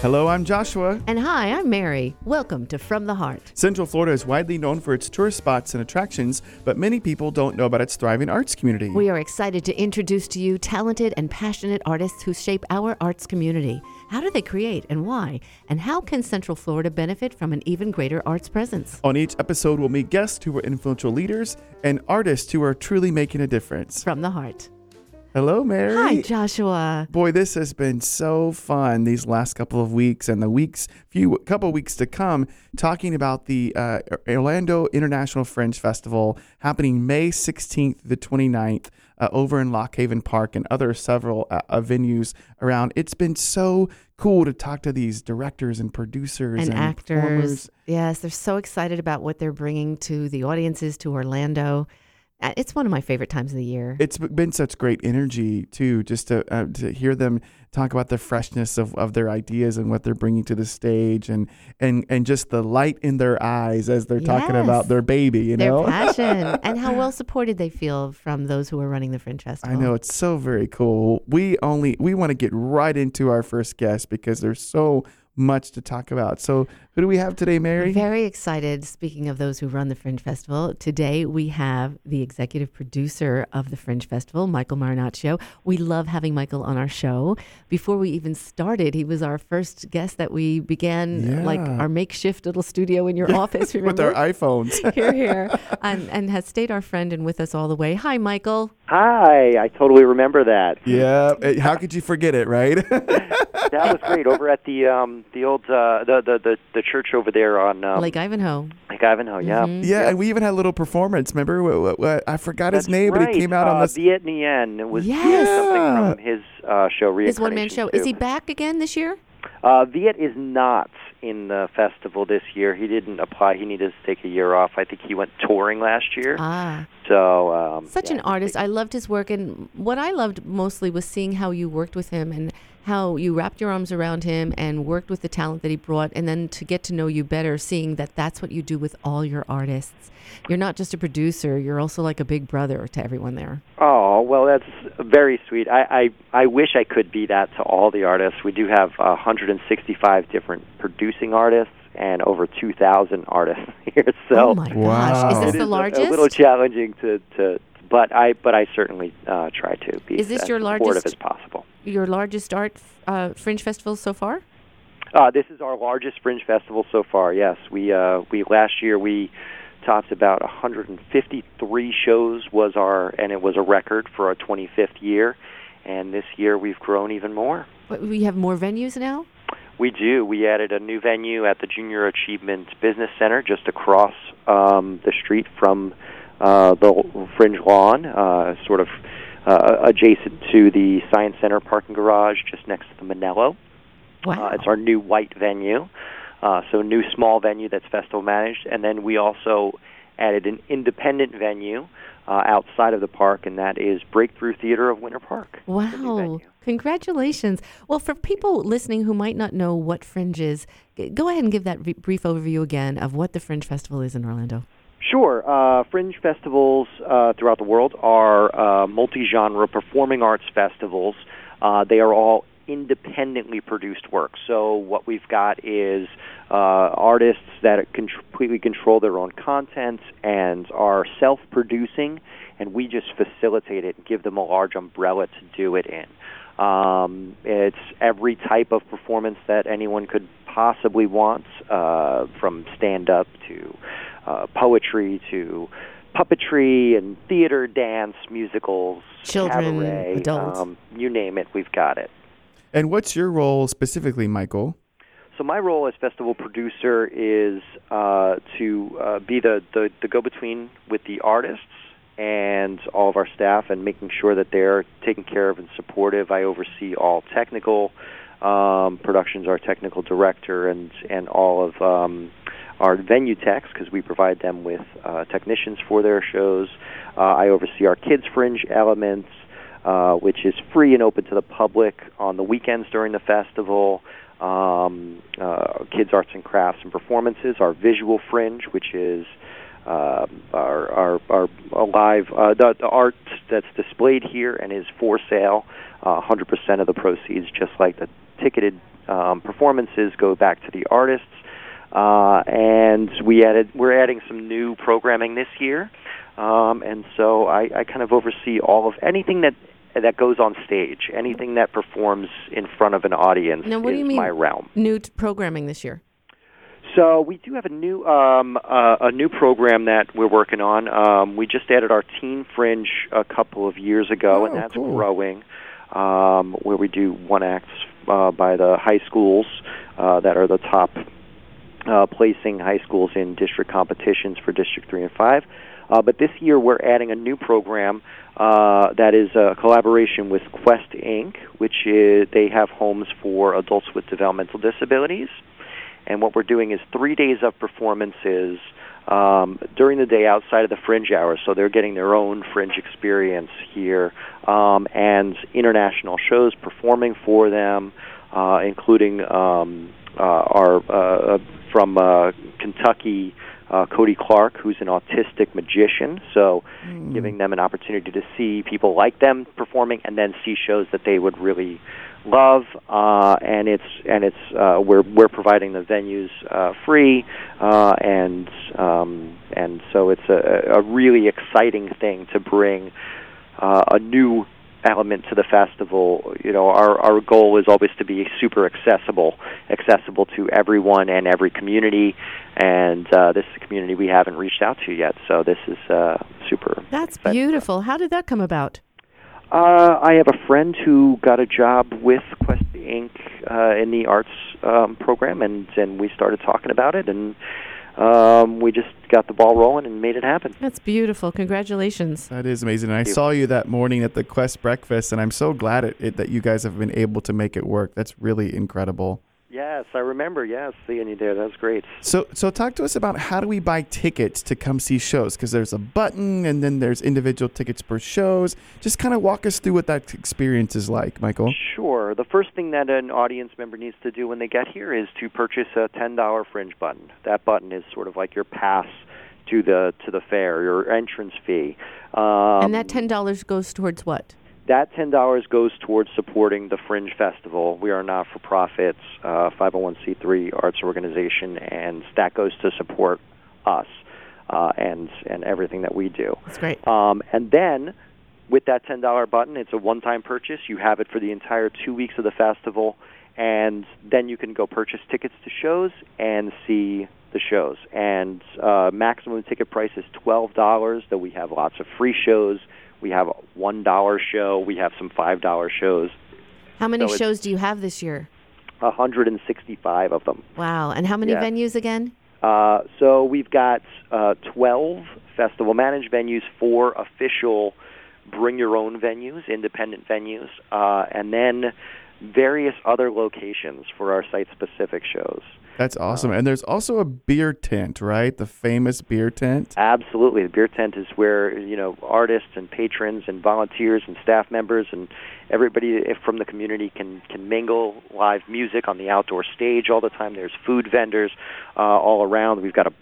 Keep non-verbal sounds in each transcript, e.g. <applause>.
Hello, I'm Joshua. And hi, I'm Mary. Welcome to From the Heart. Central Florida is widely known for its tourist spots and attractions, but many people don't know about its thriving arts community. We are excited to introduce to you talented and passionate artists who shape our arts community. How do they create and why? And how can Central Florida benefit from an even greater arts presence? On each episode, we'll meet guests who are influential leaders and artists who are truly making a difference. From the Heart. Hello, Mary. Hi, Joshua. Boy, this has been so fun these last couple of weeks and the weeks, few couple weeks to come, talking about the uh, Orlando International Fringe Festival happening May 16th to the 29th uh, over in Loch Haven Park and other several uh, uh, venues around. It's been so cool to talk to these directors and producers And, and, actors. performers. Yes, they're so excited about what they're bringing to the audiences, to Orlando. Uh, It's one of my favorite times of the year. It's been such great energy too, just to uh, to hear them talk about the freshness of, of their ideas and what they're bringing to the stage, and and and just the light in their eyes as they're talking about their baby. You Their know, passion <laughs> and how well supported they feel from those who are running the Fringe Festival. I know it's so very cool. We only we want to get right into our first guest because there's so much to talk about. So who do we have today, Mary? Very excited. Speaking of those who run the Fringe Festival, today we have the executive producer of the Fringe Festival, Michael Marinaccio. We love having Michael on our show. Before we even started, he was our first guest that we began like our makeshift little studio in your <laughs> office. With our iPhones. <laughs> here, here, and, and has stayed our friend and with us all the way. Hi, Michael. Hi, I totally remember that. yeah. How could you forget it, right? <laughs> That was great over at the um the old uh the the the, the church over there on um, Lake Ivanhoe. Lake Ivanhoe. Yeah. Mhm. yeah, and we even had a little performance. Remember? I forgot his name, right. but he came out uh, on this. Viet Nguyen. It was Yes. something from his uh, show. His one man show. too. Is he back again this year? Uh, Viet is not in the festival this year. He didn't apply. He needed to take a year off. I think he went touring last year. Ah. so um, Such yeah, an artist. I loved his work, and what I loved mostly was seeing how you worked with him and how you wrapped your arms around him and worked with the talent that he brought, and then to get to know you better, seeing that that's what you do with all your artists. You're not just a producer; you're also like a big brother to everyone there. Oh well, that's very sweet. I, I I wish I could be that to all the artists. We do have 165 different producing artists and over 2,000 artists <laughs> here. So oh my Wow. gosh! Is this is the a- largest? A, little challenging to to, but I but I certainly uh, try to be Is this as your supportive largest- as possible. Your largest art uh, fringe festival so far? Uh, this is our largest fringe festival so far. Yes, we uh, we last year we topped about 153 shows was our and it was a record for our 25th year, and this year we've grown even more. What, we have more venues now. We do. We added a new venue at the Junior Achievement Business Center just across um, the street from uh, the Fringe Lawn, uh, sort of uh, adjacent to the Science Center parking garage, just next to the Mennello. Wow! Uh, it's our new white venue, uh, so new small venue that's festival managed, and then we also added an independent venue uh, outside of the park, and that is Breakthrough Theater of Winter Park. Wow. Congratulations. Well, for people listening who might not know what Fringe is, go ahead and give that brief overview again of what the Fringe Festival is in Orlando. Sure. Uh, fringe festivals uh, throughout the world are uh, multi-genre performing arts festivals. Uh, they are all independently produced works. So what we've got is uh, artists that completely control their own content and are self-producing, and we just facilitate it and give them a large umbrella to do it in. Um, it's every type of performance that anyone could possibly want, uh, from stand-up to uh, poetry to puppetry and theater, dance, musicals, Children, cabaret, adults. Um, you name it, we've got it. And what's your role specifically, Michael? So my role as festival producer is uh, to uh, be the, the, the go-between with the artists and all of our staff and making sure that they're taken care of and supportive. I oversee all technical um, productions, our technical director, and, and all of um, our venue techs because we provide them with uh, technicians for their shows. Uh, I oversee our kids fringe elements, uh, which is free and open to the public on the weekends during the festival. Um, uh, kids arts and crafts and performances. Our visual fringe, which is uh, our our our live uh, the, the art that's displayed here and is for sale. Uh, 100% of the proceeds, just like the ticketed um, performances go back to the artists. Uh, and we added, we're adding some new programming this year. Um, and so I, I kind of oversee all of anything that that goes on stage, anything that performs in front of an audience Now, what is do you mean? my realm. New t- programming this year. So we do have a new um, uh, a new program that we're working on. Um, we just added our Teen Fringe a couple of years ago, and Oh, that's cool. growing. Um, where we do one acts uh, by the high schools uh, that are the top uh, placing high schools in district competitions for District Three and Five. Uh, but this year we're adding a new program uh, that is a collaboration with Quest Inc., which is they have homes for adults with developmental disabilities. And what we're doing is three days of performances um, during the day outside of the fringe hours. So they're getting their own fringe experience here, um, and international shows performing for them, uh, including um, uh, our uh, from uh, Kentucky. Uh, Cody Clark, who's an autistic magician, so giving them an opportunity to see people like them performing, and then see shows that they would really love, uh, and it's and it's uh, we're we're providing the venues uh, free, uh, and um, and so it's a, a really exciting thing to bring uh, a new element to the festival. You know, our our goal is always to be super accessible, accessible to everyone and every community, and uh, this is a community we haven't reached out to yet. So this is uh, super. That's beautiful. How did that come about? Uh, I have a friend who got a job with Quest Inc. Uh, in the arts um, program, and and we started talking about it, and um, we just got the ball rolling and made it happen. That's beautiful. Congratulations. That is amazing. And I you. saw you that morning at the Quest breakfast, and I'm so glad it, it, that you guys have been able to make it work. That's really incredible. Yes, I remember. Yes, seeing you there. That was great. So, so talk to us about how do we buy tickets to come see shows? Because there's a button, and then there's individual tickets per shows. Just kind of walk us through what that experience is like, Michael. Sure. The first thing that an audience member needs to do when they get here is to purchase a ten dollar fringe button. That button is sort of like your pass to the to the fair, your entrance fee. Um, and that ten dollars goes towards what? That ten dollars goes towards supporting the Fringe Festival. We are a not-for-profit, uh, 501c3 arts organization, and that goes to support us uh, and and everything that we do. That's great. Um, and then, with that ten dollar button, it's a one-time purchase. You have it for the entire two weeks of the festival, and then you can go purchase tickets to shows and see the shows. And uh, maximum ticket price is twelve dollars. Though we have lots of free shows. We have a one dollar show. We have some five dollar shows. How many so shows do you have this year? Hundred and sixty-five of them. Wow. And how many Yeah. venues again? Uh, so we've got uh, 12 festival managed venues, four official bring your own venues, independent venues, uh, and then various other locations for our site specific shows. That's awesome. And there's also a beer tent, right? The famous beer tent. Absolutely. The beer tent is where, you know, artists and patrons and volunteers and staff members and everybody from the community can can mingle live music on the outdoor stage all the time. There's food vendors uh, all around. We've got a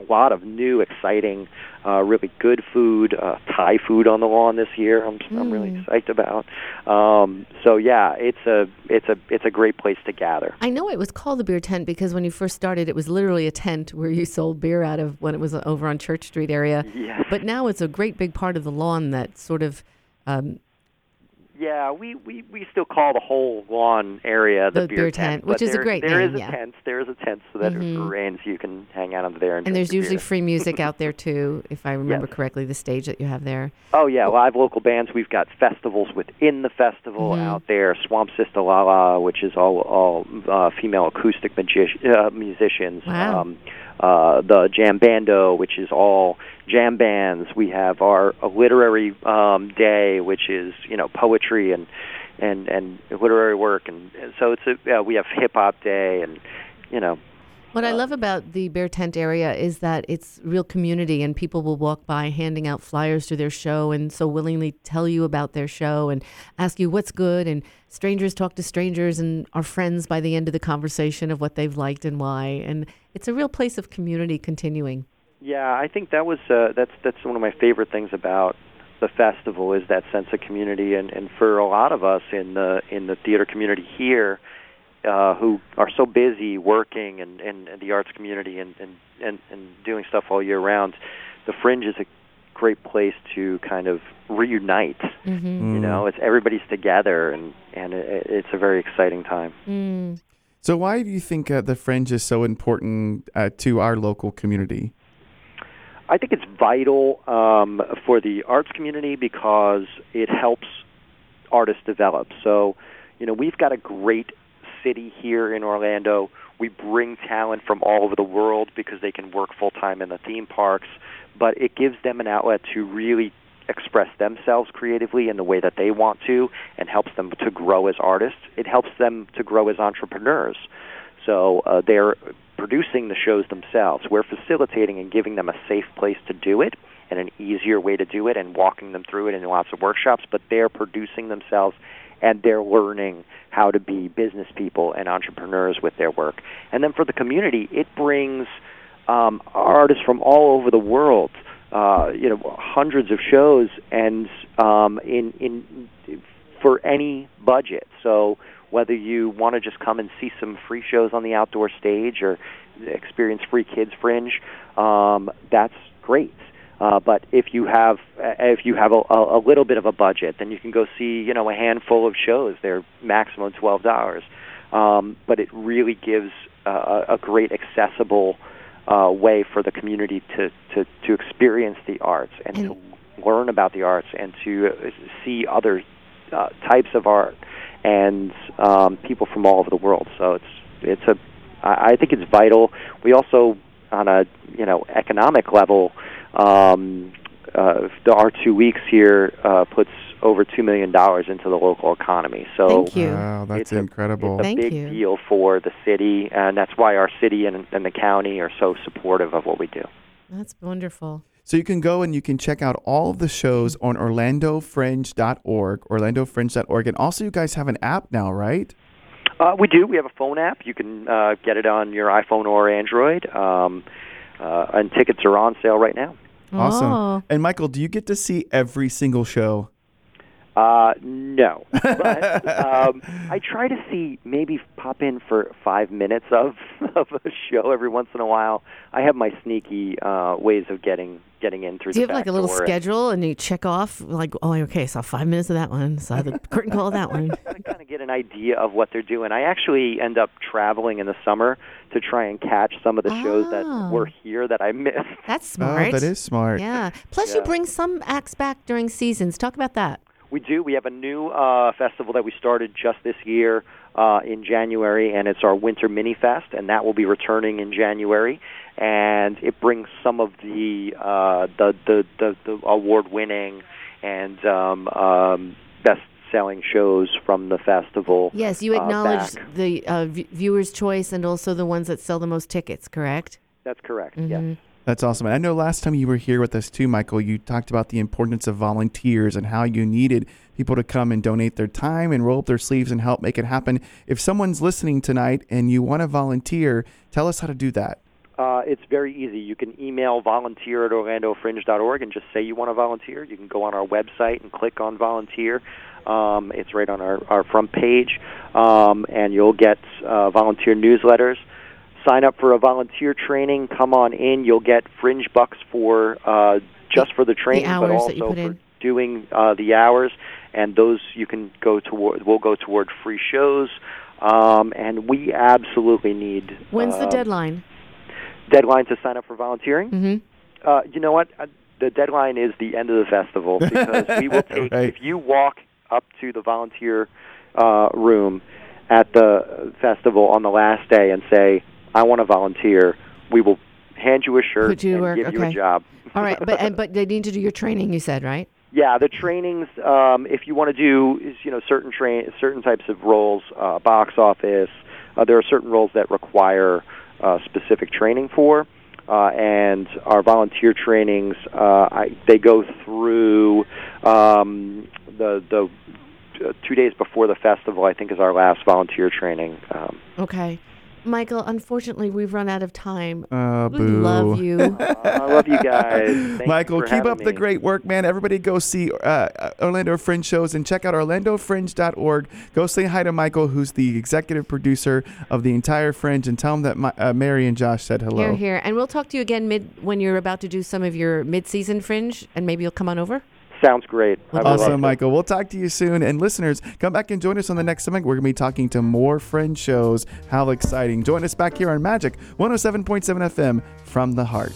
a lot of new, exciting, uh, really good food, uh, Thai food on the lawn this year. I'm I'm really Mm. psyched about. Um, so yeah, it's a it's a it's a great place to gather. I know it was called the beer tent because when you first started, it was literally a tent where you sold beer out of when it was over on Church Street area. Yes. But now it's a great big part of the lawn that sort of um, Yeah, we, we, we still call the whole lawn area the, The beer tent, which but is a great there- great There is name, a tent. There is a tent so that if it rains, you can hang out under there and, and there's usually beer. free music <laughs> out there too, if I remember Yes. correctly, the stage that you have there. Oh yeah, live local bands. We've got festivals within the festival Mhm. out there. Swamp Sister Lala, which is all all uh, female acoustic magi- uh, musicians. Wow. Um, uh, the Jam Bando, which is all jam bands. We have our a literary um, day, which is you know poetry and and and literary work, and, and so it's a yeah, we have hip hop day, and you know. What I Uh, love about the Bear Tent area is that it's real community and people will walk by handing out flyers to their show and so willingly tell you about their show and ask you what's good. And strangers talk to strangers and are friends by the end of the conversation of what they've liked and why. And it's a real place of community continuing. Yeah, I think that was uh, that's that's one of my favorite things about the festival is that sense of community, and and for a lot of us in the in the theater community here, uh, who are so busy working in, in, in the arts community and, and, and, and doing stuff all year round, the Fringe is a great place to kind of reunite. Mm-hmm. You know, it's everybody's together, and and it, it's a very exciting time. Mm. So, why do you think uh, the Fringe is so important uh, to our local community? I think it's vital um, for the arts community because it helps artists develop. So, you know, we've got a great city here in Orlando. We bring talent from all over the world because they can work full time in the theme parks, but it gives them an outlet to really express themselves creatively in the way that they want to and helps them to grow as artists. It helps them to grow as entrepreneurs. So uh, they're producing the shows themselves. We're facilitating and giving them a safe place to do it and an easier way to do it and walking them through it in lots of workshops, but they're producing themselves and they're learning how to be business people and entrepreneurs with their work. And then for the community, it brings um, artists from all over the world, uh, you know, hundreds of shows and um, in, in for any budget. So whether you want to just come and see some free shows on the outdoor stage or experience free kids fringe, um, that's great. Uh, but if you have if you have a, a little bit of a budget, then you can go see you know a handful of shows. They're maximum twelve dollars, um, but it really gives uh, a great accessible uh, way for the community to, to, to experience the arts and, And- to learn about the arts and to see other uh, types of art and um, people from all over the world. So it's it's a I I think it's vital. We also on a you know economic level, um, uh, the our two weeks here uh, puts over two million dollars into the local economy. So Thank you. Wow, that's It's a- incredible. it's a Thank big you. deal for the city, and that's why our city and, and the county are so supportive of what we do. That's wonderful. So you can go and you can check out all of the shows on orlandofringe.org, orlandofringe.org. And also you guys have an app now, right? Uh, we do. We have a phone app. You can uh, get it on your iPhone or Android, um, uh, and tickets are on sale right now. Awesome. Oh. And Michael, do you get to see every single show? Uh, no, but <laughs> um, I try to see maybe pop in for five minutes of <laughs> of a show every once in a while. I have my sneaky uh, ways of getting getting in through. The side. Do you the have like a little schedule and you check off like, oh, okay, saw five minutes of that one, saw the curtain call of that one. <laughs> I kind of get an idea of what they're doing. I actually end up traveling in the summer to try and catch some of the shows Oh. that were here that I missed. That's smart. Oh, that is smart. Yeah. Plus, you bring some acts back during seasons. Talk about that. We do. We have a new uh, festival that we started just this year uh, in January, and it's our Winter Mini Fest, and that will be returning in January. And it brings some of the uh, the, the the the award-winning and um, um, best-selling shows from the festival. Yes, you uh, acknowledge back. the uh, v- viewer's choice and also the ones that sell the most tickets, correct? That's correct. Mhm. Yes. That's awesome. I know last time you were here with us too, Michael, you talked about the importance of volunteers and how you needed people to come and donate their time and roll up their sleeves and help make it happen. If someone's listening tonight and you want to volunteer, tell us how to do that. Uh, it's very easy. You can email volunteer at orlandofringe.org and just say you want to volunteer. You can go on our website and click on volunteer. Um, it's right on our, our front page, um, and you'll get uh, volunteer newsletters. Sign up for a volunteer training. Come on in. You'll get fringe bucks for uh, just for the training, but hours that you also put for in. doing uh, the hours. And those you can go toward. Will go toward free shows. Um, and we absolutely need. When's the um, deadline? deadline to sign up for volunteering? Mm-hmm. Uh, you know what? Uh, The deadline is the end of the festival because we will <laughs> take. Right. If you walk up to the volunteer uh, room at the festival on the last day and say, "I want to volunteer," we will hand you a shirt you and work, give you a job. All right, but and, but they need to do your training. You said right? Yeah, the trainings. Um, if you want to do, is, you know, certain train, certain types of roles, uh, box office. Uh, there are certain roles that require uh, specific training for, uh, and our volunteer trainings. Uh, I, they go through um, the the uh, two days before the festival. I think is our last volunteer training. Um, Okay. Michael, unfortunately, we've run out of time. Uh, We boo. love you. Uh, <laughs> I love you guys. <laughs> Thank you Michael, keep having up the great work, man. Everybody go see uh, Orlando Fringe shows and check out orlandofringe.org. Go say hi to Michael, who's the executive producer of the entire Fringe, and tell him that my, uh, Mary and Josh said hello. Here, here. And we'll talk to you again mid when you're about to do some of your mid-season fringe, and maybe you'll come on over. Sounds great. I would love Awesome. Michael. We'll talk to you soon. And listeners, come back and join us on the next segment. We're going to be talking to more Fringe shows. How exciting. Join us back here on Magic 107.7 FM from the heart.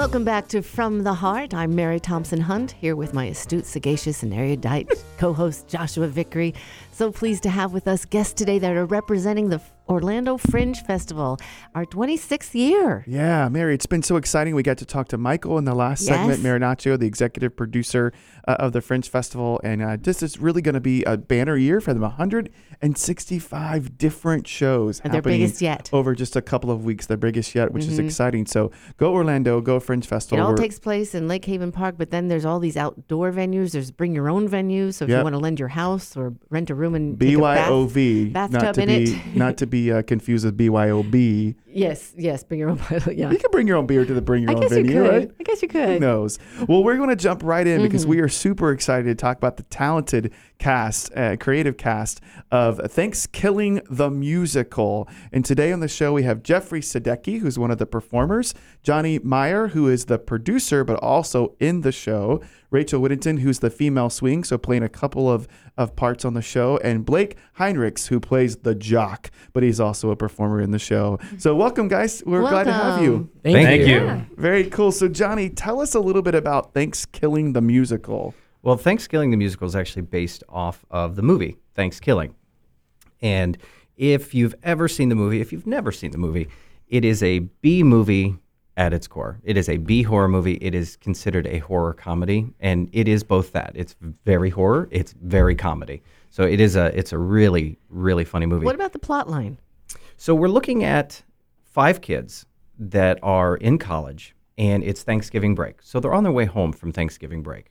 Welcome back to From the Heart. I'm Mary Thompson Hunt here with my astute, sagacious, and erudite co host Joshua Vickery. So pleased to have with us guests today that are representing the Orlando Fringe Festival, our 26th year. Yeah, Mary, it's been so exciting. We got to talk to Michael in the last segment, Marinaccio, the executive producer uh, of the Fringe Festival. And uh, this is really going to be a banner year for them 165 different shows And their biggest yet. over just a couple of weeks, their biggest yet, which is exciting. So go Orlando, go Fringe Festival. It all We're- takes place in Lake Haven Park, but then there's all these outdoor venues. There's bring your own venues. So if Yep. you want to lend your house or rent a room and take a bath- BYOV, not to in be it. not to be uh, confused with BYOB. <laughs> Yes, yes, bring your own <laughs> bottle. Yeah. You can bring your own beer to the Bring Your I Own guess you could. right? I guess you could. Who knows? Well, we're going to jump right in because Mm-hmm. we are super excited to talk about the talented cast, uh, creative cast of Thanks Killing the Musical. And today on the show, we have Jeffrey Sadecki, who's one of the performers, Johnny Meyer, who is the producer, but also in the show, Rachel Whittington, who's the female swing, so playing a couple of, of parts on the show, and Blake Heinrichs, who plays the jock, but he's also a performer in the show. So, welcome, guys. We're glad to have you. Thank, Thank you. you. Yeah. Very cool. So, Johnny, tell us a little bit about ThanksKilling the musical. Well, ThanksKilling the musical is actually based off of the movie ThanksKilling. And if you've ever seen the movie, if you've never seen the movie, it is a B movie at its core. It is a B horror movie. It is considered a horror comedy, and it is both that. It's very horror. It's very comedy. So it is a it's a really really funny movie. What about the plot line? So we're looking at five kids that are in college, and it's Thanksgiving break. So they're on their way home from Thanksgiving break.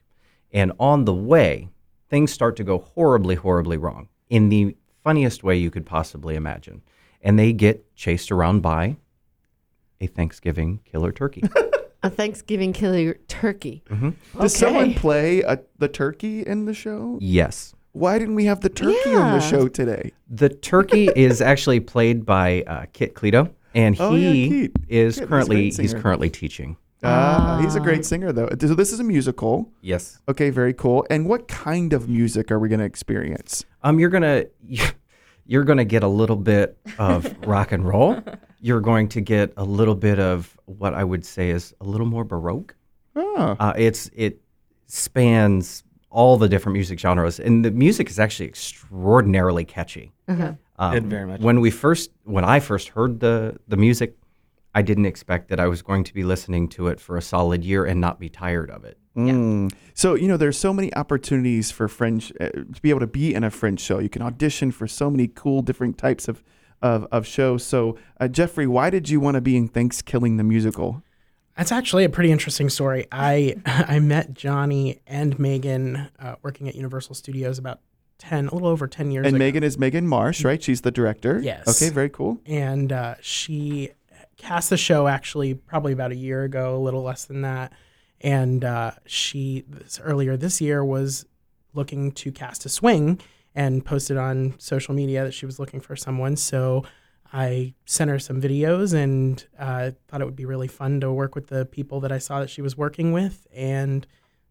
And on the way, things start to go horribly, horribly wrong in the funniest way you could possibly imagine. And they get chased around by a Thanksgiving killer turkey. <laughs> A Thanksgiving killer turkey. Does someone play a, the turkey in the show? yes. Why didn't we have the turkey on the show today? The turkey is actually played by uh, Kit Cleto, and Oh, yeah, he is Kit, currently great he's currently teaching. Uh, he's a great singer, though. So, this is a musical. Yes. Okay, very cool. And what kind of music are we going to experience? Um, you're gonna <laughs> you're gonna get a little bit of <laughs> rock and roll. You're going to get a little bit of what I would say is a little more baroque. Oh, Uh, it's it spans all the different music genres, and the music is actually extraordinarily catchy. Uh-huh. Um, It very much When we first, when I first heard the the music, I didn't expect that I was going to be listening to it for a solid year and not be tired of it. Mm. So, you know, there's so many opportunities for French uh, to be able to be in a French show. You can audition for so many cool different types of, of, of shows. So, uh, Jeffrey, why did you want to be in ThanksKilling the musical? That's actually a pretty interesting story. I <laughs> I met Johnny and Megan uh, working at Universal Studios about ten, a little over ten years And ago. Megan is Megan Marsh, right? She's the director. Yes. Okay, very cool. and uh, she cast the show actually probably about a year ago, a little less than that. And uh, she this, earlier this year was looking to cast a swing and posted on social media that she was looking for someone. So I sent her some videos and uh, thought it would be really fun to work with the people that I saw that she was working with, and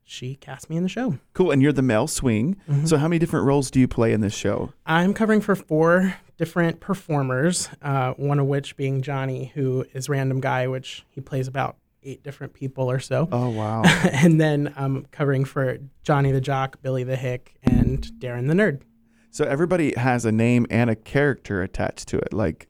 she cast me in the show. Cool. And you're the male swing. Mm-hmm. So, how many different roles do you play in this show? I'm covering for four different performers, uh, one of which being Johnny, who is Random Guy, which he plays about eight different people or so. Oh, wow. <laughs> and then I'm covering for Johnny the Jock, Billy the Hick, and Darren the Nerd. so, everybody has a name and a character attached to it. Like,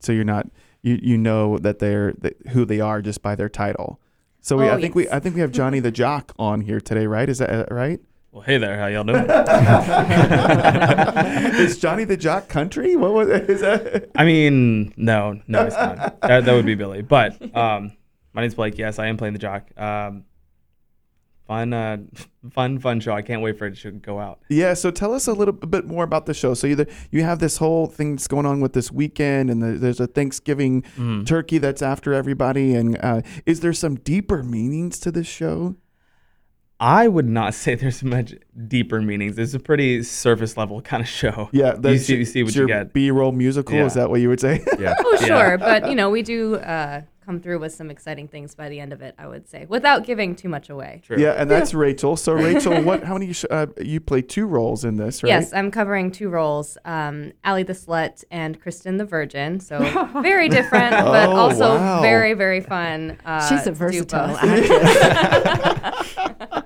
so you're not you you know that they're that, who they are just by their title. So we, Oh, I think we. I think we have Johnny the <laughs> Jock on here today, right? Is that uh, right? Well, hey there, how y'all doing? <laughs> is Johnny the Jock country? What was is that? <laughs> I mean, no, no, it's not. That, that would be Billy. But um, my name's Blake. Yes, I am playing the jock. Um, fun, uh, fun, fun show. I can't wait for it to go out. Yeah, so tell us a little bit more about the show. So you you have this whole thing that's going on with this weekend, and the, there's a Thanksgiving Mm. turkey that's after everybody. And uh, is there some deeper meanings to this show? I would not <laughs> say there's much deeper meanings. It's a pretty surface level kind of show. <laughs> Yeah, you that's see, your- you see what it's you get. B-roll musical. Is that what you would say? <laughs> Yeah. Oh, Yeah. sure. But, you know, we do uh, come through with some exciting things by the end of it, I would say, without giving too much away. True. yeah, and that's Rachel. So <laughs> Rachel, what? How many? Sh- uh, you play two roles in this, right? Yes, I'm covering two roles um, Allie the Slut and Kristen the Virgin. So <laughs> very different, but Oh, also wow. very, very fun. Uh, She's a versatile actress.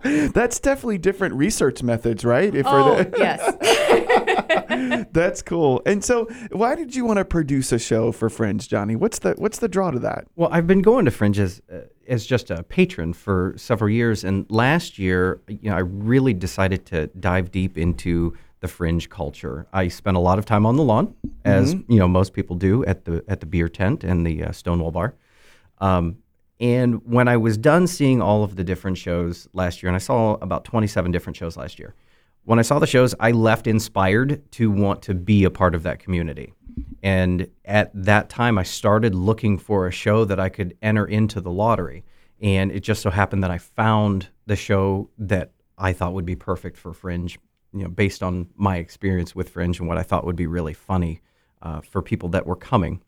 <laughs> That's definitely different research methods, right? If Oh, the- yes. that's cool. And so, why did you want to produce a show for Fringe, Johnny? What's the What's the draw to that? Well, I've been going to Fringe as, uh, as just a patron for several years, and last year, you know, I really decided to dive deep into the Fringe culture. I spent a lot of time on the lawn, as you know most people do at the at the beer tent and the uh, Stonewall Bar. Um, and when I was done seeing all of the different shows last year, and I saw about 27 different shows last year, when I saw the shows, I left inspired to want to be a part of that community. And at that time, I started looking for a show that I could enter into the lottery. And it just so happened that I found the show that I thought would be perfect for Fringe, you know, based on my experience with Fringe and what I thought would be really funny uh, for people that were coming.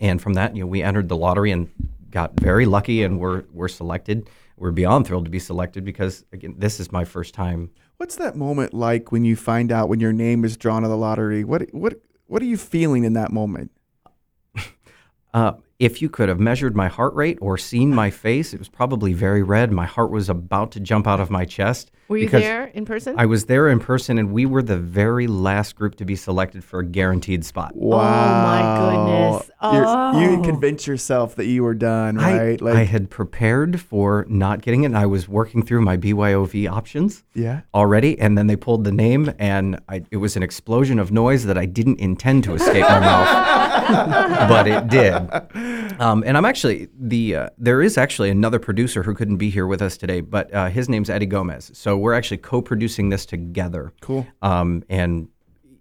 And from that, you know, we entered the lottery and got very lucky and were were selected. We're beyond thrilled to be selected because again, this is my first time. What's that moment like when you find out when your name is drawn to the lottery? What What What are you feeling in that moment? <laughs> Uh, if you could have measured my heart rate or seen my face, it was probably very red. My heart was about to jump out of my chest. Were you there in person? I was there in person, and we were the very last group to be selected for a guaranteed spot. Wow. Oh, my goodness. You're- You Oh. convince yourself that you were done, I, right? I had prepared for not getting it. And I was working through my BYOV options. yeah. already, and then they pulled the name, and I, it was an explosion of noise that I didn't intend to escape my mouth, <laughs> but it did. Um, and I'm actually the uh, there is actually another producer who couldn't be here with us today, but uh, his name's Eddie Gomez. So we're actually co-producing this together. Cool. Um, and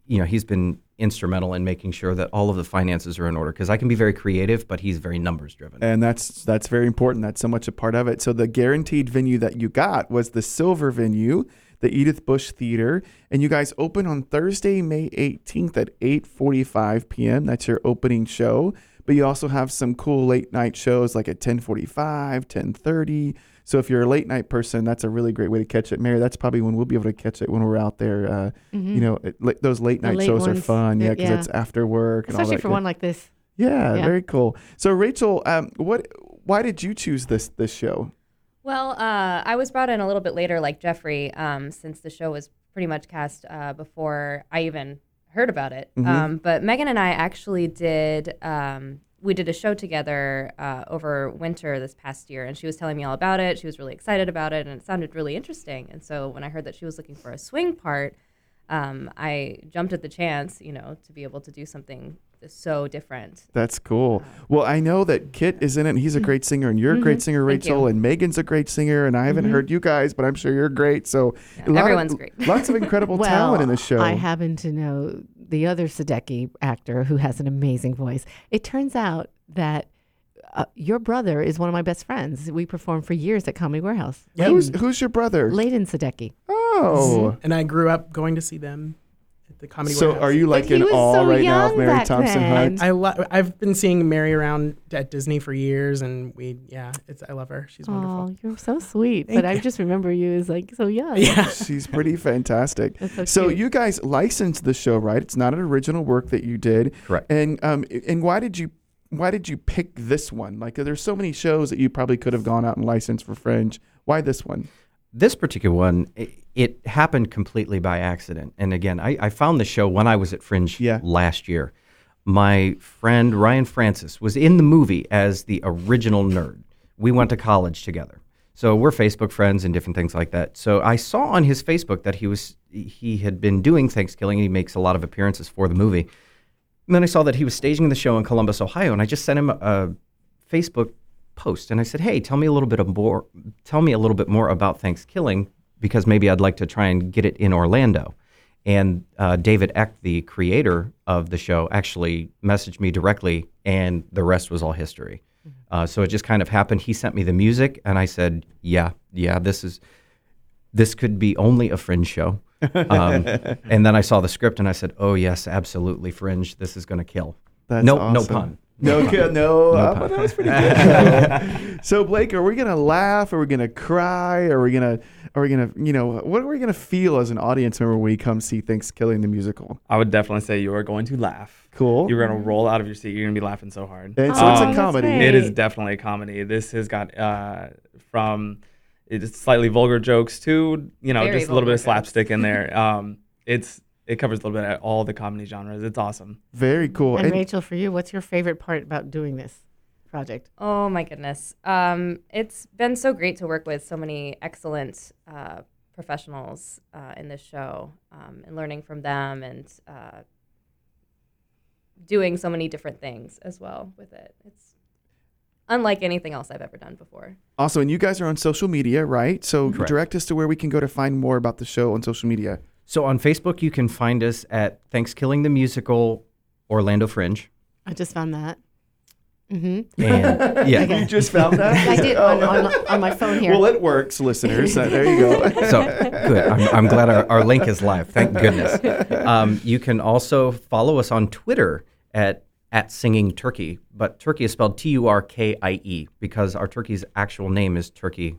you know he's been instrumental in making sure that all of the finances are in order because I can be very creative, but he's very numbers driven. And that's that's very important. That's so much a part of it. So the guaranteed venue that you got was the silver venue, the Edyth Bush Theater, and you guys open on Thursday, May 18th at 8:45 p.m. That's your opening show. But you also have some cool late night shows like at 10:45, 10:30. So if you're a late night person, that's a really great way to catch it. Mary, that's probably when we'll be able to catch it when we're out there. Uh, You know, it, those late night late shows are fun, yeah, because yeah. it's after work and all that. Especially for good- one like this. yeah, Yeah. very cool. So Rachel, um, what? Why did you choose this this show? Well, uh, I was brought in a little bit later, like Jeffrey, um, since the show was pretty much cast uh, before I even heard about it. Um, but Megan and I actually did. Um, we did a show together uh, over winter this past year, and she was telling me all about it. She was really excited about it, and it sounded really interesting. And so when I heard that she was looking for a swing part, um, I jumped at the chance, you know, to be able to do something so different. That's cool. Well, I know that Kit is in it. and He's a great singer, and you're a great singer, Mm-hmm. Rachel, and Megan's a great singer. And I haven't heard you guys, but I'm sure you're great. So a lot of- everyone's great. <laughs> lots of incredible talent in the show. I happen to know the other Sadecki actor who has an amazing voice. It turns out that uh, your brother is one of my best friends. We performed for years at Comedy Warehouse. Yep. Who's who's your brother? Layden Sadecki. Oh, And I grew up going to see them at the comedy. so Warehouse. are you like he in awe so right now of Mary Thompson then. Hunt? I lo- I've been seeing Mary around at Disney for years, and we yeah, it's I love her. She's wonderful. Oh, wonderful. you're so sweet. Thank but I just remember you as like so young. <laughs> Yeah. She's pretty fantastic. That's so So you guys licensed the show, right? It's not an original work that you did. Correct. And um and why did you why did you pick this one? Like there's so many shows that you probably could have gone out and licensed for Fringe. Why this one? This particular one, it, it happened completely by accident. And again, I, I found the show when I was at Fringe Yeah. last year. my friend Ryan Francis was in the movie as the original nerd. We went to college together. So we're Facebook friends and different things like that. So I saw on his Facebook that he was he had been doing ThanksKilling. He makes a lot of appearances for the movie. And then I saw that he was staging the show in Columbus, Ohio, and I just sent him a Facebook post and I said, "Hey, tell me a little bit of more tell me a little bit more about ThanksKilling because maybe I'd like to try and get it in Orlando." And uh, David Eck, the creator of the show, actually messaged me directly, and the rest was all history. Uh, so it just kind of happened. He sent me the music, and I said, "Yeah, yeah, this is this could be only a fringe show." <laughs> Um, and then I saw the script, and I said, "Oh yes, absolutely, fringe. This is going to kill." That's no, awesome. no pun. No, no, no, uh, but that was pretty good. <laughs> so, Blake, are we gonna laugh? Are we gonna cry? Are we gonna, are we gonna, you know, what are we gonna feel as an audience member when we come see ThanksKilling the musical? I would definitely say you are going to laugh. Cool. You're going to roll out of your seat. You're going to be laughing so hard. And so Oh, it's a comedy. It is definitely a comedy. This has got uh, from it's slightly vulgar jokes to you know Very just a little bit of vulgar jokes. slapstick in there. <laughs> Um, it's it covers a little bit of all the comedy genres. It's awesome. Very cool. And, And- Rachel, for you, what's your favorite part about doing this project? Oh my goodness. Um, it's been so great to work with so many excellent uh, professionals uh, in this show um, and learning from them and uh, doing so many different things as well with it. It's unlike anything else I've ever done before. Also, and you guys are on social media, right? So Correct. direct us to where we can go to find more about the show on social media. So on Facebook, you can find us at ThanksKilling the Musical Orlando Fringe. I just found that. Mm-hmm. And <laughs> yeah, Okay. You just found that? I did on, on, on my phone here. Well, it works, listeners. Uh, there you go. <laughs> so good. I'm, I'm glad our, our link is live. Thank goodness. Um, you can also follow us on Twitter at at Singing Turkey, but Turkey is spelled T U R K I E because our turkey's actual name is Turkey.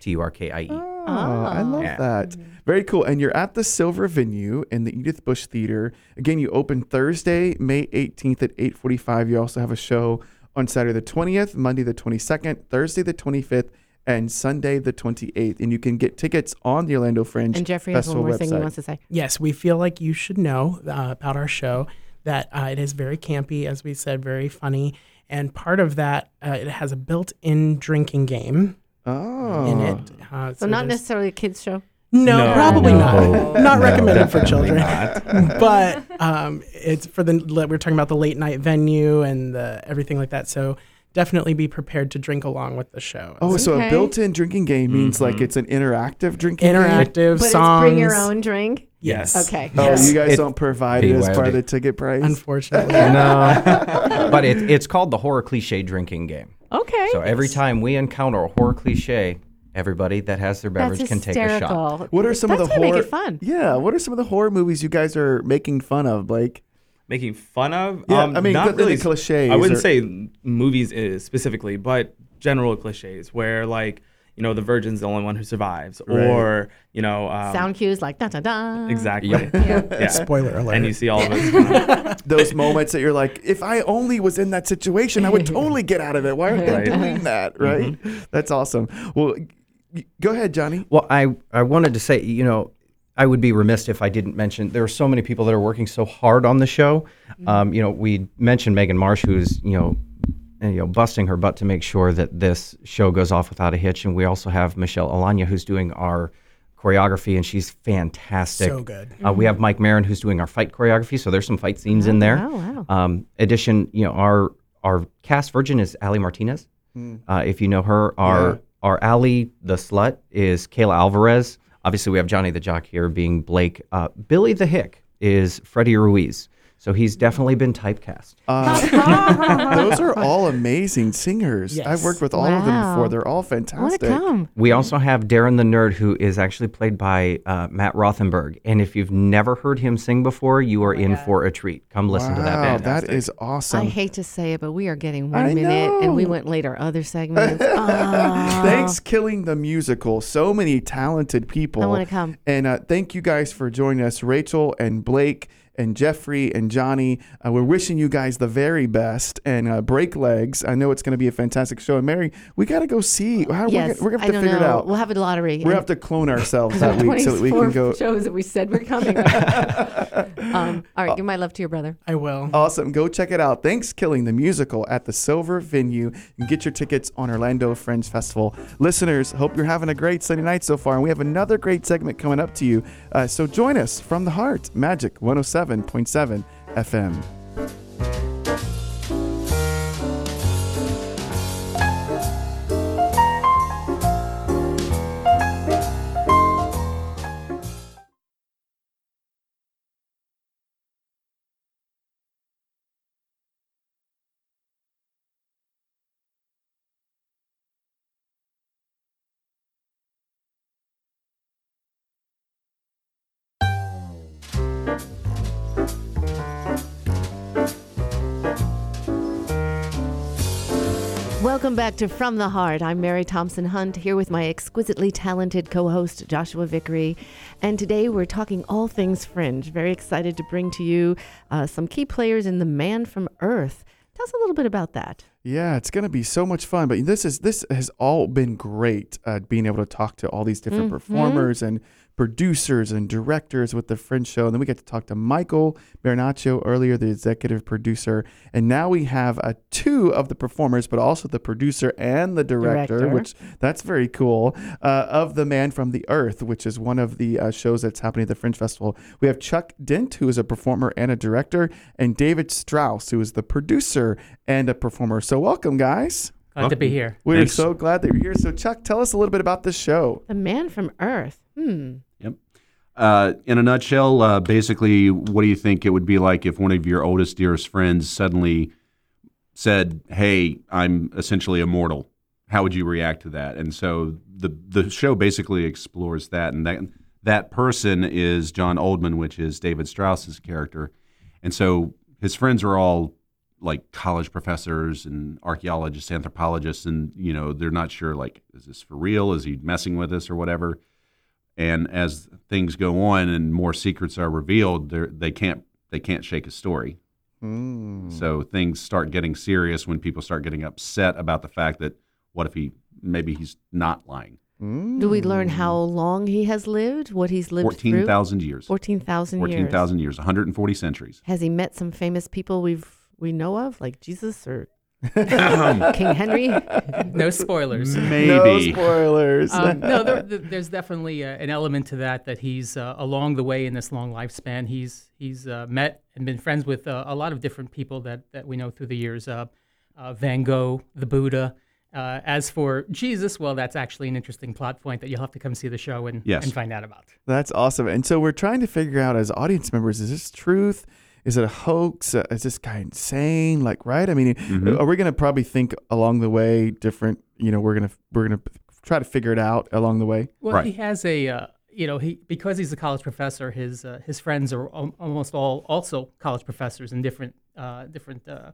T U R K I E. Oh, I love Yeah. that. Very cool. And you're at the Silver Venue in the Edyth Bush Theater. Again, you open Thursday, May 18th at 8:45. You also have a show on Saturday the 20th, Monday the 22nd, Thursday the 25th, and Sunday the 28th. And you can get tickets on the Orlando Fringe and Jeffrey has Festival one more thing he website. wants to say. Yes, we feel like you should know uh, about our show that uh, it is very campy, as we said, very funny. And part of that, uh, it has a built in drinking game Oh. in it. Uh, So, not there's- necessarily a kids show. No, No. probably No. not. Not No, recommended for definitely children. not. <laughs> but um, it's for the we're talking about the late night venue and the everything like that. So definitely be prepared to drink along with the show. Oh, so a Okay. built-in drinking game means like Mhm. it's an interactive drinking game. interactive But songs. it's bring your own drink. Yes. Okay. Oh, Yes. you guys It- don't provide it as part of BYOD. the ticket price. Unfortunately. No, <laughs> but it, it's called the horror cliche drinking game. Okay. So every time we encounter a horror cliche, everybody that has their beverage That's can take a shot. What are some That's of the gonna horror? make it fun. Yeah. What are some of the horror movies you guys are making fun of? Like, Making fun of? Yeah, um, I mean, not the- the really. cliches I wouldn't or- say movies uh, specifically, but general cliches where like you know the virgin's the only one who survives, Right. or you know um, Sound cues like da da da. exactly. Yep. <laughs> Yeah. Spoiler alert. And you see all of us. <laughs> those moments that you're like, if I only was in that situation, I would totally get out of it. Why aren't they doing that? Right? That's awesome. Well, go ahead, Johnny. Well, I, I wanted to say, you know, I would be remiss if I didn't mention there are so many people that are working so hard on the show. Um, you know, we mentioned Megan Marsh, who's you know, you know, busting her butt to make sure that this show goes off without a hitch, and we also have Michelle Alanya, who's doing our choreography, and she's fantastic. So good. Uh, we have Mike Marin, who's doing our fight choreography, so there's some fight scenes in there. wow, wow. Um, addition, you know, our our cast virgin is Ali Martinez. Uh, if you know her, our Yeah. our Ali the slut is Kayla Alvarez. Obviously, we have Johnny the Jock here being Blake. Uh, Billy the Hick is Freddie Ruiz. So he's definitely been typecast. Uh, <laughs> those are all amazing singers. Yes. I've worked with all of them before. They're all I want fantastic. to come. We also have Darren the Nerd, who is actually played by uh, Matt Rothenberg. And if you've never heard him sing before, you are in for a treat. Come listen to that band. that is awesome. I hate to say it, but we are getting I one minute, and we know. went later other segments. <laughs> Ah. Thanks, Killing the Musical. So many talented people. I wanna come. And uh, thank you guys for joining us, Rachel and Blake and Jeffrey and Johnny. Uh, we're wishing you guys the very best and uh, break legs. I know it's going to be a fantastic show. And Mary, we got to go see. How, yes, we're, we're going to I have to don't figure know. it out. We'll have a lottery. We're going to have to clone ourselves <laughs> that week so that we can go. shows that we said we're coming. <laughs> Um, all right, give my love to your brother. I will. Awesome. Go check it out. Thanks Killing the Musical at the Silver Venue and get your tickets on Orlando Fringe Festival. Listeners, hope you're having a great Sunday night so far. And we have another great segment coming up to you. Uh, so join us from the heart, Magic 107.7 FM. Welcome back to From the Heart. I'm Mary Thompson Hunt here with my exquisitely talented co host, Joshua Vickery. And today we're talking all things fringe. Very excited to bring to you uh, some key players in The Man from Earth. Tell us a little bit about that. Yeah, it's going to be so much fun. But this is this has all been great. Uh, being able to talk to all these different performers and producers and directors with the Fringe Show, and then we get to talk to Michael Marinaccio earlier, the executive producer, and now we have uh, two of the performers, but also the producer and the director, Director. which that's very cool. Uh, of the Man from the Earth, which is one of the uh, shows that's happening at the Fringe Festival. We have Chuck Dent, who is a performer and a director, and David Strauss, who is the producer and a performer. So welcome, guys. Glad to be here. We're Thanks. so glad that you're here. So, Chuck, tell us a little bit about this show. The Man from Earth. Hmm. Yep. Uh, in a nutshell, uh, basically, what do you think it would be like if one of your oldest, dearest friends suddenly said, "Hey, I'm essentially immortal"? How would you react to that? And so the the show basically explores that, and that that person is John Oldman, which is David Strauss's character, and so his friends are all like college professors and archaeologists, anthropologists, and you know they're not sure like is this for real? Is he messing with us or whatever? And as things go on and more secrets are revealed, they're- can't they can't shake a story. Mm. So things start getting serious when people start getting upset about the fact that what if he maybe he's not lying? Do we learn how long he has lived? What he's lived Fourteen through? thousand years. 14,000 years. Fourteen thousand years. One hundred and forty centuries. Has he met some famous people we've we know of, like Jesus or <laughs> King Henry? No spoilers. Maybe. No spoilers. Um, no, there, there- there's definitely uh, an element to that that he's uh, along the way in this long lifespan. He's he's uh, met and been friends with uh, a lot of different people that, that we know through the years. Uh, uh, Van Gogh, the Buddha. Uh, as for Jesus, well, that's actually an interesting plot point that you'll have to come see the show and, Yes. and find out about. That's awesome. And so we're trying to figure out as audience members, is this truth? Is it a hoax? Uh, is this guy insane? Like, right? I mean, Mhm. are we going to probably think along the way different? You know, we're gonna we're gonna try to figure it out along the way. Well, Right. he has a, uh, you know, he because he's a college professor. His uh, his friends are al- almost all also college professors in different uh, different uh,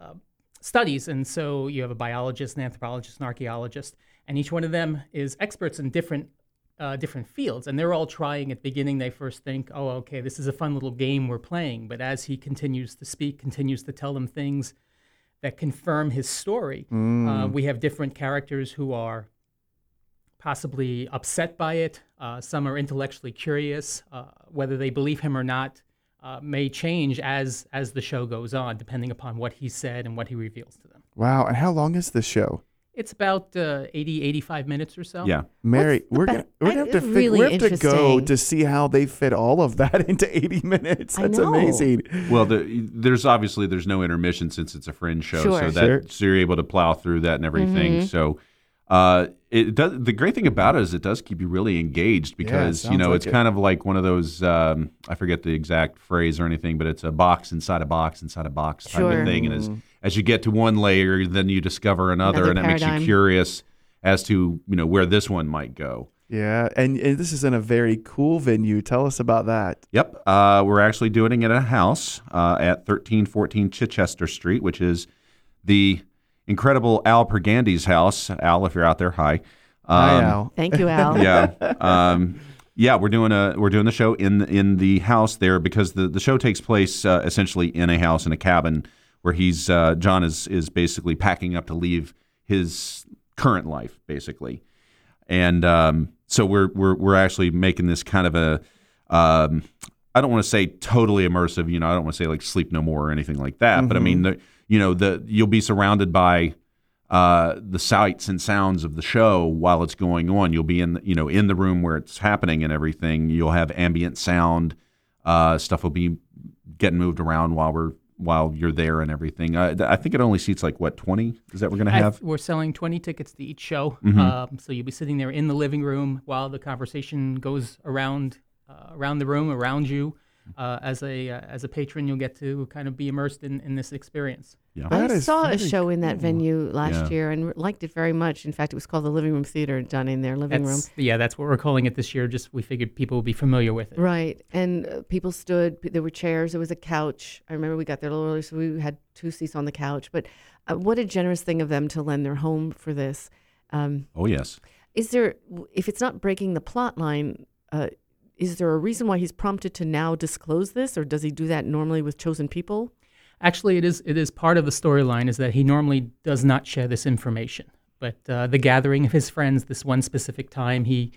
uh, studies, and so you have a biologist, an anthropologist, an archaeologist, and each one of them is experts in different uh, different fields, and they're all trying. At the beginning, they first think, "Oh, okay, this is a fun little game we're playing," but as he continues to speak, continues to tell them things that confirm his story, uh, we have different characters who are possibly upset by it. Uh, some are intellectually curious. Uh, whether they believe him or not uh, may change as as the show goes on, depending upon what he said and what he reveals to them. Wow. And how long is this show? It's about uh, 80, 85 minutes or so. Yeah. Mary, What's the we're be- gonna we're gonna have to it's fig- really we have to go interesting. to see how they fit all of that <laughs> into 80 minutes. I That's know. amazing. Well, the, there's obviously there's no intermission since it's a fringe show, Sure. so that Sure. so you're able to plow through that and everything. Mm-hmm. So, uh, it does. The great thing about it is it does keep you really engaged because you sounds know like it's it. kind of like one of those. Um, I forget the exact phrase or anything, but it's a box inside a box inside a box type Sure. of thing. And as as you get to one layer, then you discover another, Another and it makes you curious as to you know where this one might go. Yeah, and, and this is in a very cool venue. Tell us about that. Yep. Uh, we're actually doing it in a house uh, at 1314 Chichester Street, which is the incredible Al Pergandy's house. Al, if you're out there, hi. Hi, Um, Al. Thank you, Al. <laughs> Yeah. <laughs> Um, yeah, we're doing a we're doing the show in in the house there because the, the show takes place uh, essentially in a house in a cabin where he's uh, John is is basically packing up to leave his current life basically, and um, so we're we're we're actually making this kind of a um, I don't want to say totally immersive. You know, I don't want to say like Sleep No More or anything like that. But I mean, the, you know, the you'll be surrounded by uh, the sights and sounds of the show while it's going on. You'll be in, the, you know, in the room where it's happening and everything. You'll have ambient sound. Uh, stuff will be getting moved around while we're while you're there and everything. Uh, I think it only seats like what twenty is that we're gonna I- have. we're selling 20 tickets to each show. Mm-hmm. Um, so you'll be sitting there in the living room while the conversation goes around uh, around the room, around you. Uh, as a uh, as a patron, you'll get to kind of be immersed in, in this experience. Yeah. That I saw a very show in that venue last Yeah. year and liked it very much. In fact, it was called the Living Room Theater done in their living room. Yeah, that's what we're calling it this year. Just we figured people would be familiar with it. Right. And uh, people stood, there were chairs, there was a couch. I remember we got there a little early, so we had two seats on the couch. But uh, what a generous thing of them to lend their home for this. Um, Oh yes. is there, if it's not breaking the plot line, uh, is there a reason why he's prompted to now disclose this, or does he do that normally with chosen people? Actually, it is it is part of the storyline is that he normally does not share this information. But uh, the gathering of his friends, this one specific time, he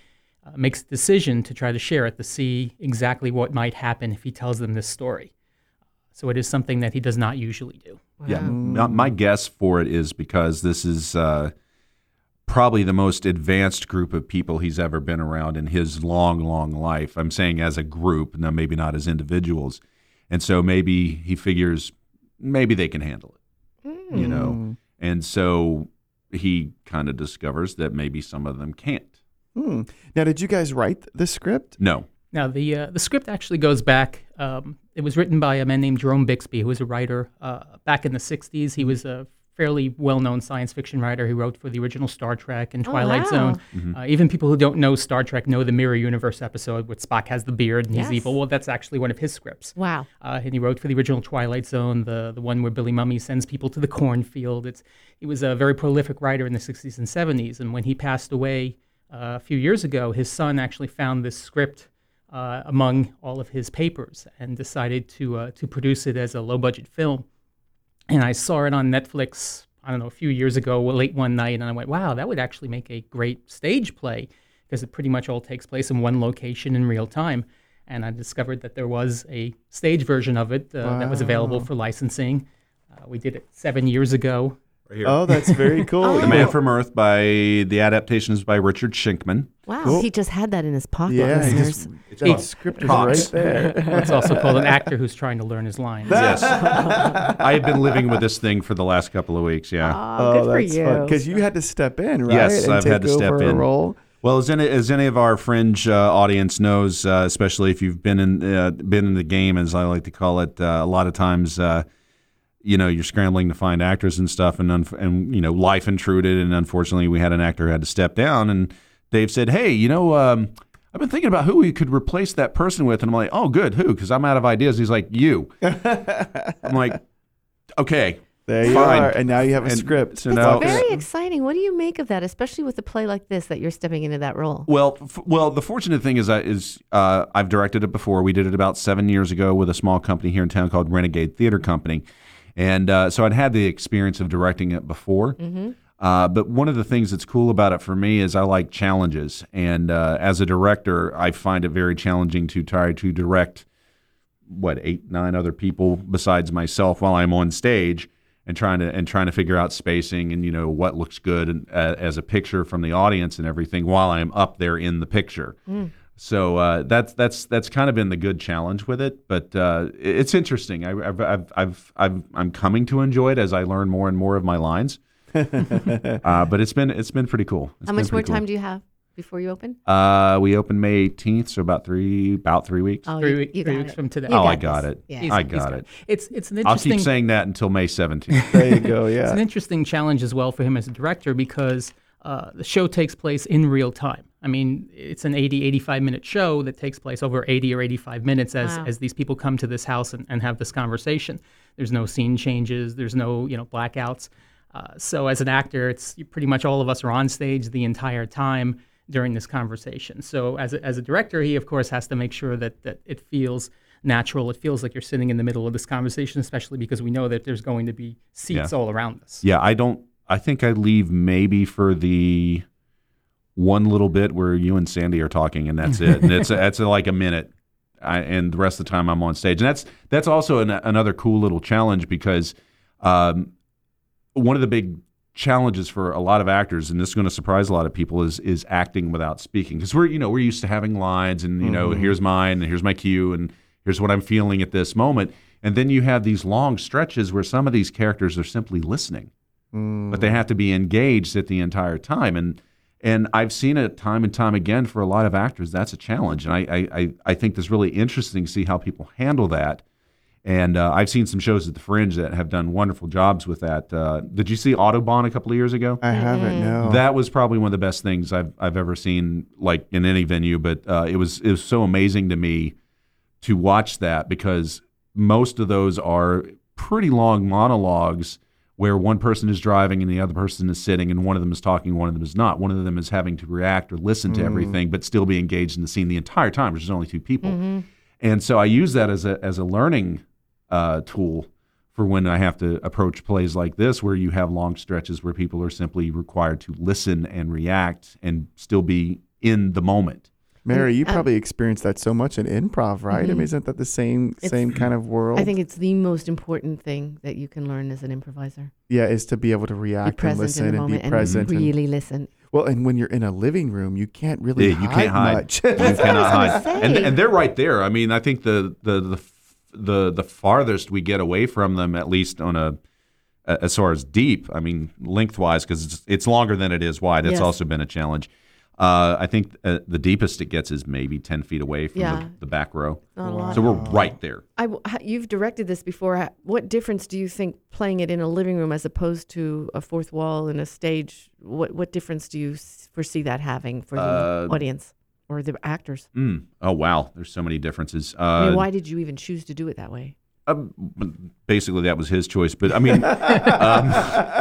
uh, makes a decision to try to share it to see exactly what might happen if he tells them this story. So it is something that he does not usually do. Yeah, my, my guess for it is because this is uh, probably the most advanced group of people he's ever been around in his long, long life. I'm saying as a group, now maybe not as individuals, and so maybe he figures maybe they can handle it, you know, and so he kind of discovers that maybe some of them can't. Hmm. Now, did you guys write the script? No, Now, the uh, the script actually goes back. Um, it was written by a man named Jerome Bixby, who was a writer uh, back in the '60s. He was a fairly well-known science fiction writer. who wrote for the original Star Trek and Oh, Twilight wow. Zone. Mm-hmm. Uh, even people who don't know Star Trek know the Mirror Universe episode where Spock has the beard and Yes. he's evil. Well, that's actually one of his scripts. Wow. Uh, and he wrote for the original Twilight Zone, the the one where Billy Mumy sends people to the cornfield. It's he was a very prolific writer in the 60s and 70s. And when he passed away uh, a few years ago, his son actually found this script uh, among all of his papers and decided to uh, to produce it as a low budget film. And I saw it on Netflix. I don't know a few years ago, late one night, and I went, "Wow, that would actually make a great stage play because it pretty much all takes place in one location in real time." And I discovered that there was a stage version of it uh, that was available for licensing. Uh, we did it seven years ago. Right here. Oh, that's very <laughs> cool. The Man from Earth by the adaptation is by Richard Schenkman. Wow. Cool. He just had that in his pocket, yeah, he listeners. just, that script is Cox. right there. <laughs> It's also called an actor who's trying to learn his lines. Yes, <laughs> I have been living with this thing for the last couple of weeks. Yeah. Oh, good for you. Because you had to step in, right? Yes, and I've take had to step over a in. role. Well, as any, as any of our fringe uh, audience knows, uh, especially if you've been in uh, been in the game, as I like to call it, uh, a lot of times, uh, you know, you're scrambling to find actors and stuff, and unf- and you know, life intruded, and unfortunately, we had an actor who had to step down, and Dave said, "Hey, you know." Um, I've been thinking about who we could replace that person with, and I'm like, "Oh, good, who?" Because I'm out of ideas. He's like, "You." <laughs> I'm like, "Okay, There you Fine. are. And now you have a And script. so That's now- very exciting. What do you make of that, especially with a play like this that you're stepping into that role? Well, f- well, the fortunate thing is, I, is uh, I've directed it before. We did it about seven years ago with a small company here in town called Renegade Theater Company, and uh, so I'd had the experience of directing it before. Uh, but one of the things that's cool about it for me is I like challenges, and uh, as a director, I find it very challenging to try to direct what eight, nine other people besides myself while I'm on stage and trying to and trying to figure out spacing and you know what looks good and, uh, as a picture from the audience and everything while I'm up there in the picture. So uh, that's that's that's kind of been the good challenge with it, but uh, it's interesting. I, I've, I've, I've, I've, I'm coming to enjoy it as I learn more and more of my lines. <laughs> uh, but it's been it's been pretty cool. It's How much more pretty time do you have before you open? Uh, we open May 18th, so about three about three weeks. Oh, Three, you, week- you three weeks it. from today. You Oh, I got this. it. Yeah. I got got it. It's it's an I'll interesting. keep saying that until May 17th. <laughs> There you go. <laughs> Yeah, it's an interesting challenge as well for him as a director because uh, the show takes place in real time. I mean, it's an 80, 85 minute show that takes place over 80 or 85 minutes as, Wow. as these people come to this house and, and have this conversation. There's no scene changes, there's no, you know, blackouts. Uh, so as an actor, it's pretty much all of us are on stage the entire time during this conversation. So as a, as a director, he of course has to make sure that, that it feels natural. It feels like you're sitting in the middle of this conversation, especially because we know that there's going to be seats Yeah. all around us. Yeah, I don't. I think I leave maybe for the one little bit where you and Sandy are talking, and that's it. And it's <laughs> it's like a minute. I, and the rest of the time I'm on stage. And that's that's also an, another cool little challenge because um, one of the big challenges for a lot of actors, and this is going to surprise a lot of people, is is acting without speaking. Because we're you know we're used to having lines, and you know here's mine, and here's my cue, and here's what I'm feeling at this moment. And then you have these long stretches where some of these characters are simply listening, but they have to be engaged at the entire time. And and I've seen it time and time again for a lot of actors. That's a challenge, and I I, I- I think it's really interesting to see how people handle that. And uh, I've seen some shows at the Fringe that have done wonderful jobs with that. Uh, did you see Autobahn a couple of years ago? I haven't. No. That was probably one of the best things I've I've ever seen, like in any venue. But uh, it was it was so amazing to me to watch that because most of those are pretty long monologues where one person is driving and the other person is sitting, and one of them is talking, one of them is not. One of them is having to react or listen to everything, but still be engaged in the scene the entire time, which is only two people. And so I use that as a as a learning uh, tool for when I have to approach plays like this, where you have long stretches where people are simply required to listen and react and still be in the moment. Mary, you Um, probably experienced that so much in improv, right? I mean, isn't that the same It's- same kind of world? I think it's the most important thing that you can learn as an improviser. yeah, is to be able to react and listen in the and be present. and and- really listen. well, and when you're in a living room, you can't really Yeah, you hide can't hide. much. You <laughs> cannot gonna hide, say. and and they're right there. I mean, I think the the the the the farthest we get away from them, at least on a as far as deep, I mean lengthwise, because it's it's longer than it is wide. That's Yes. also been a challenge. Uh, I think uh, the deepest it gets is maybe ten feet away from Yeah. the, the back row. Not a lot. So we're right there. I w- ha- you've directed this before. What difference do you think playing it in a living room as opposed to a fourth wall in a stage? What what difference do you foresee that having for the Uh, audience or the actors? Mm. Oh wow, there's so many differences. Uh, I mean, why did you even choose to do it that way? Um, basically, that was his choice. But I mean, <laughs> um,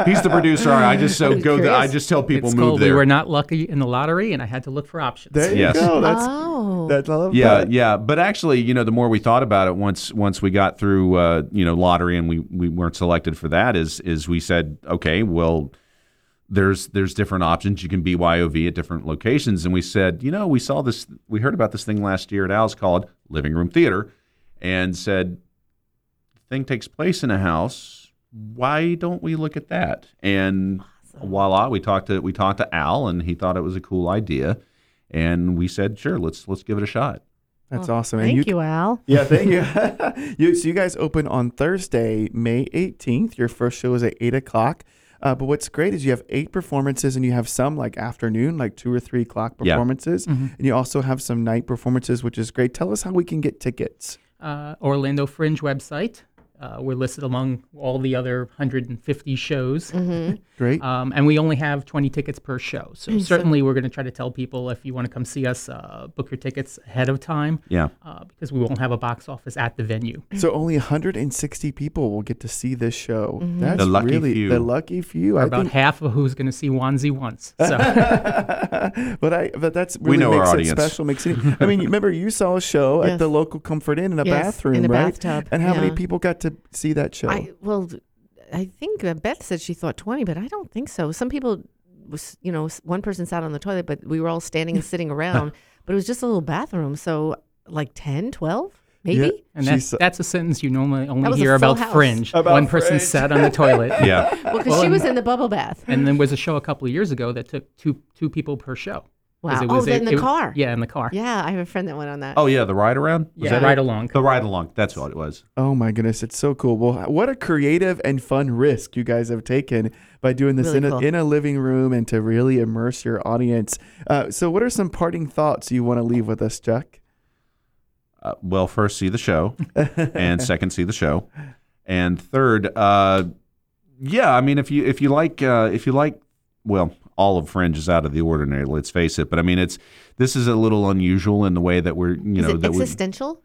he's the producer. I just so go. The, I just tell people it's move called there. We were not lucky in the lottery, and I had to look for options. there you Yes. go. That's oh, that's I love yeah, that. yeah. But actually, you know, the more we thought about it, once once we got through, uh, you know, lottery and we we weren't selected for that, is is we said, okay, well, there's there's different options. You can BYOV at different locations, and we said, you know, we saw this, we heard about this thing last year at Al's called Living Room Theater, and said, the thing takes place in a house. Why don't we look at that? And voila, we talked to we talked to Al, and he thought it was a cool idea, and we said, sure, let's let's give it a shot. That's awesome. thank and you, Al. Yeah, thank you. <laughs> you. So you guys open on Thursday, May 18th. Your first show is at 8 o'clock. Uh, but what's great is you have eight performances and you have some like afternoon, like two or three o'clock Yeah. performances. And you also have some night performances, which is great. Tell us how we can get tickets. uh, Orlando Fringe website. Uh, we're listed among all the other 150 shows. <laughs> Great. Um, and we only have 20 tickets per show. So certainly we're going to try to tell people if you want to come see us, uh, book your tickets ahead of time Yeah. uh, because we won't have a box office at the venue. <laughs> so only 160 people will get to see this show. That's The lucky really few. the lucky few. Or I about think, half of who's going to see Wanzie once. So <laughs> but I but that's We really know our makes it special. Makes it. I mean, remember you saw a show at the local Comfort Inn in a Yes, bathroom, in a right? bathtub, And how many people got to see that show? I well, I think uh, Beth said she thought twenty, but I don't think so. Some people was you know one person sat on the toilet, but we were all standing and sitting around. <laughs> But it was just a little bathroom, so like 10, 12, maybe. and that's, that's a sentence you normally only hear about house. Fringe. About One person sat on the toilet. <laughs> Yeah. Well, because Well, she was in the bubble bath. And then there was a show a couple of years ago that took two two people per show. 'Cause Wow. it Oh, was a- in the it car. Yeah, in the car. Yeah, I have a friend that went on that. Oh yeah, the ride around. Was yeah, that right it? along. The ride along. That's what it was. Oh my goodness, it's so cool. Well, what a creative and fun risk you guys have taken by doing this Really in, a, in a living room and to really immerse your audience. Uh, so, what are some parting thoughts you want to leave with us, Chuck? Uh, well, first see the show, <laughs> and second see the show, and third, uh, yeah. I mean, if you if you like uh, if you like, well, all of Fringe is out of the ordinary. Let's face it. But I mean, it's this is a little unusual in the way that we're you Is know it that we. existential?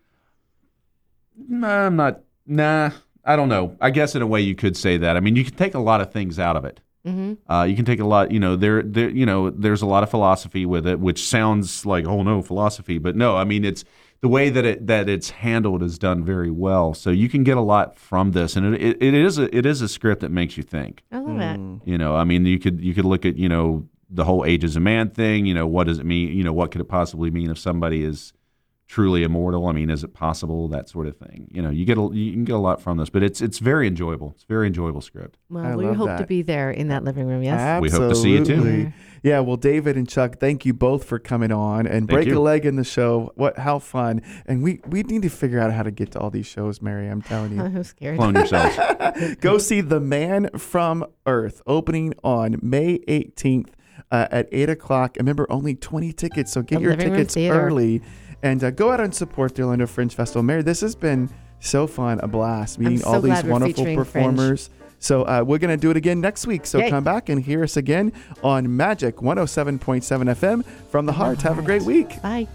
Nah, I'm not. Nah, I don't know. I guess in a way you could say that. I mean, you can take a lot of things out of it. Mm-hmm. Uh, you can take a lot, you know, there, there, you know, there's a lot of philosophy with it, which sounds like, oh no, philosophy, but no, I mean, it's the way that it that it's handled is done very well. So you can get a lot from this, and it, it, it is a it is a script that makes you think. I love that. Mm. You know, I mean, you could you could look at you know the whole age as a man thing. You know, what does it mean? You know, what could it possibly mean if somebody is truly immortal? I mean, is it possible? That sort of thing. You know, you get a, you can get a lot from this, but it's it's very enjoyable. It's a very enjoyable script. Well, I we love hope to be there in that living room. Yes. We hope to see you too. Absolutely. Yeah, well, David and Chuck, thank you both for coming on and Thank break a leg in the show. What? How fun! And we we need to figure out how to get to all these shows, Mary. I'm telling you. <laughs> I'm scared. Clone yourselves. <laughs> Go see The Man from Earth opening on May 18th uh, at 8 o'clock. And remember, only 20 tickets, so get The your tickets early and uh, go out and support the Orlando Fringe Festival. Mary, this has been so fun, a blast meeting so all these wonderful performers. Fringe. So uh, we're going to do it again next week. So Yay. come back and hear us again on Magic 107.7 FM from the heart. Have a great week. Bye.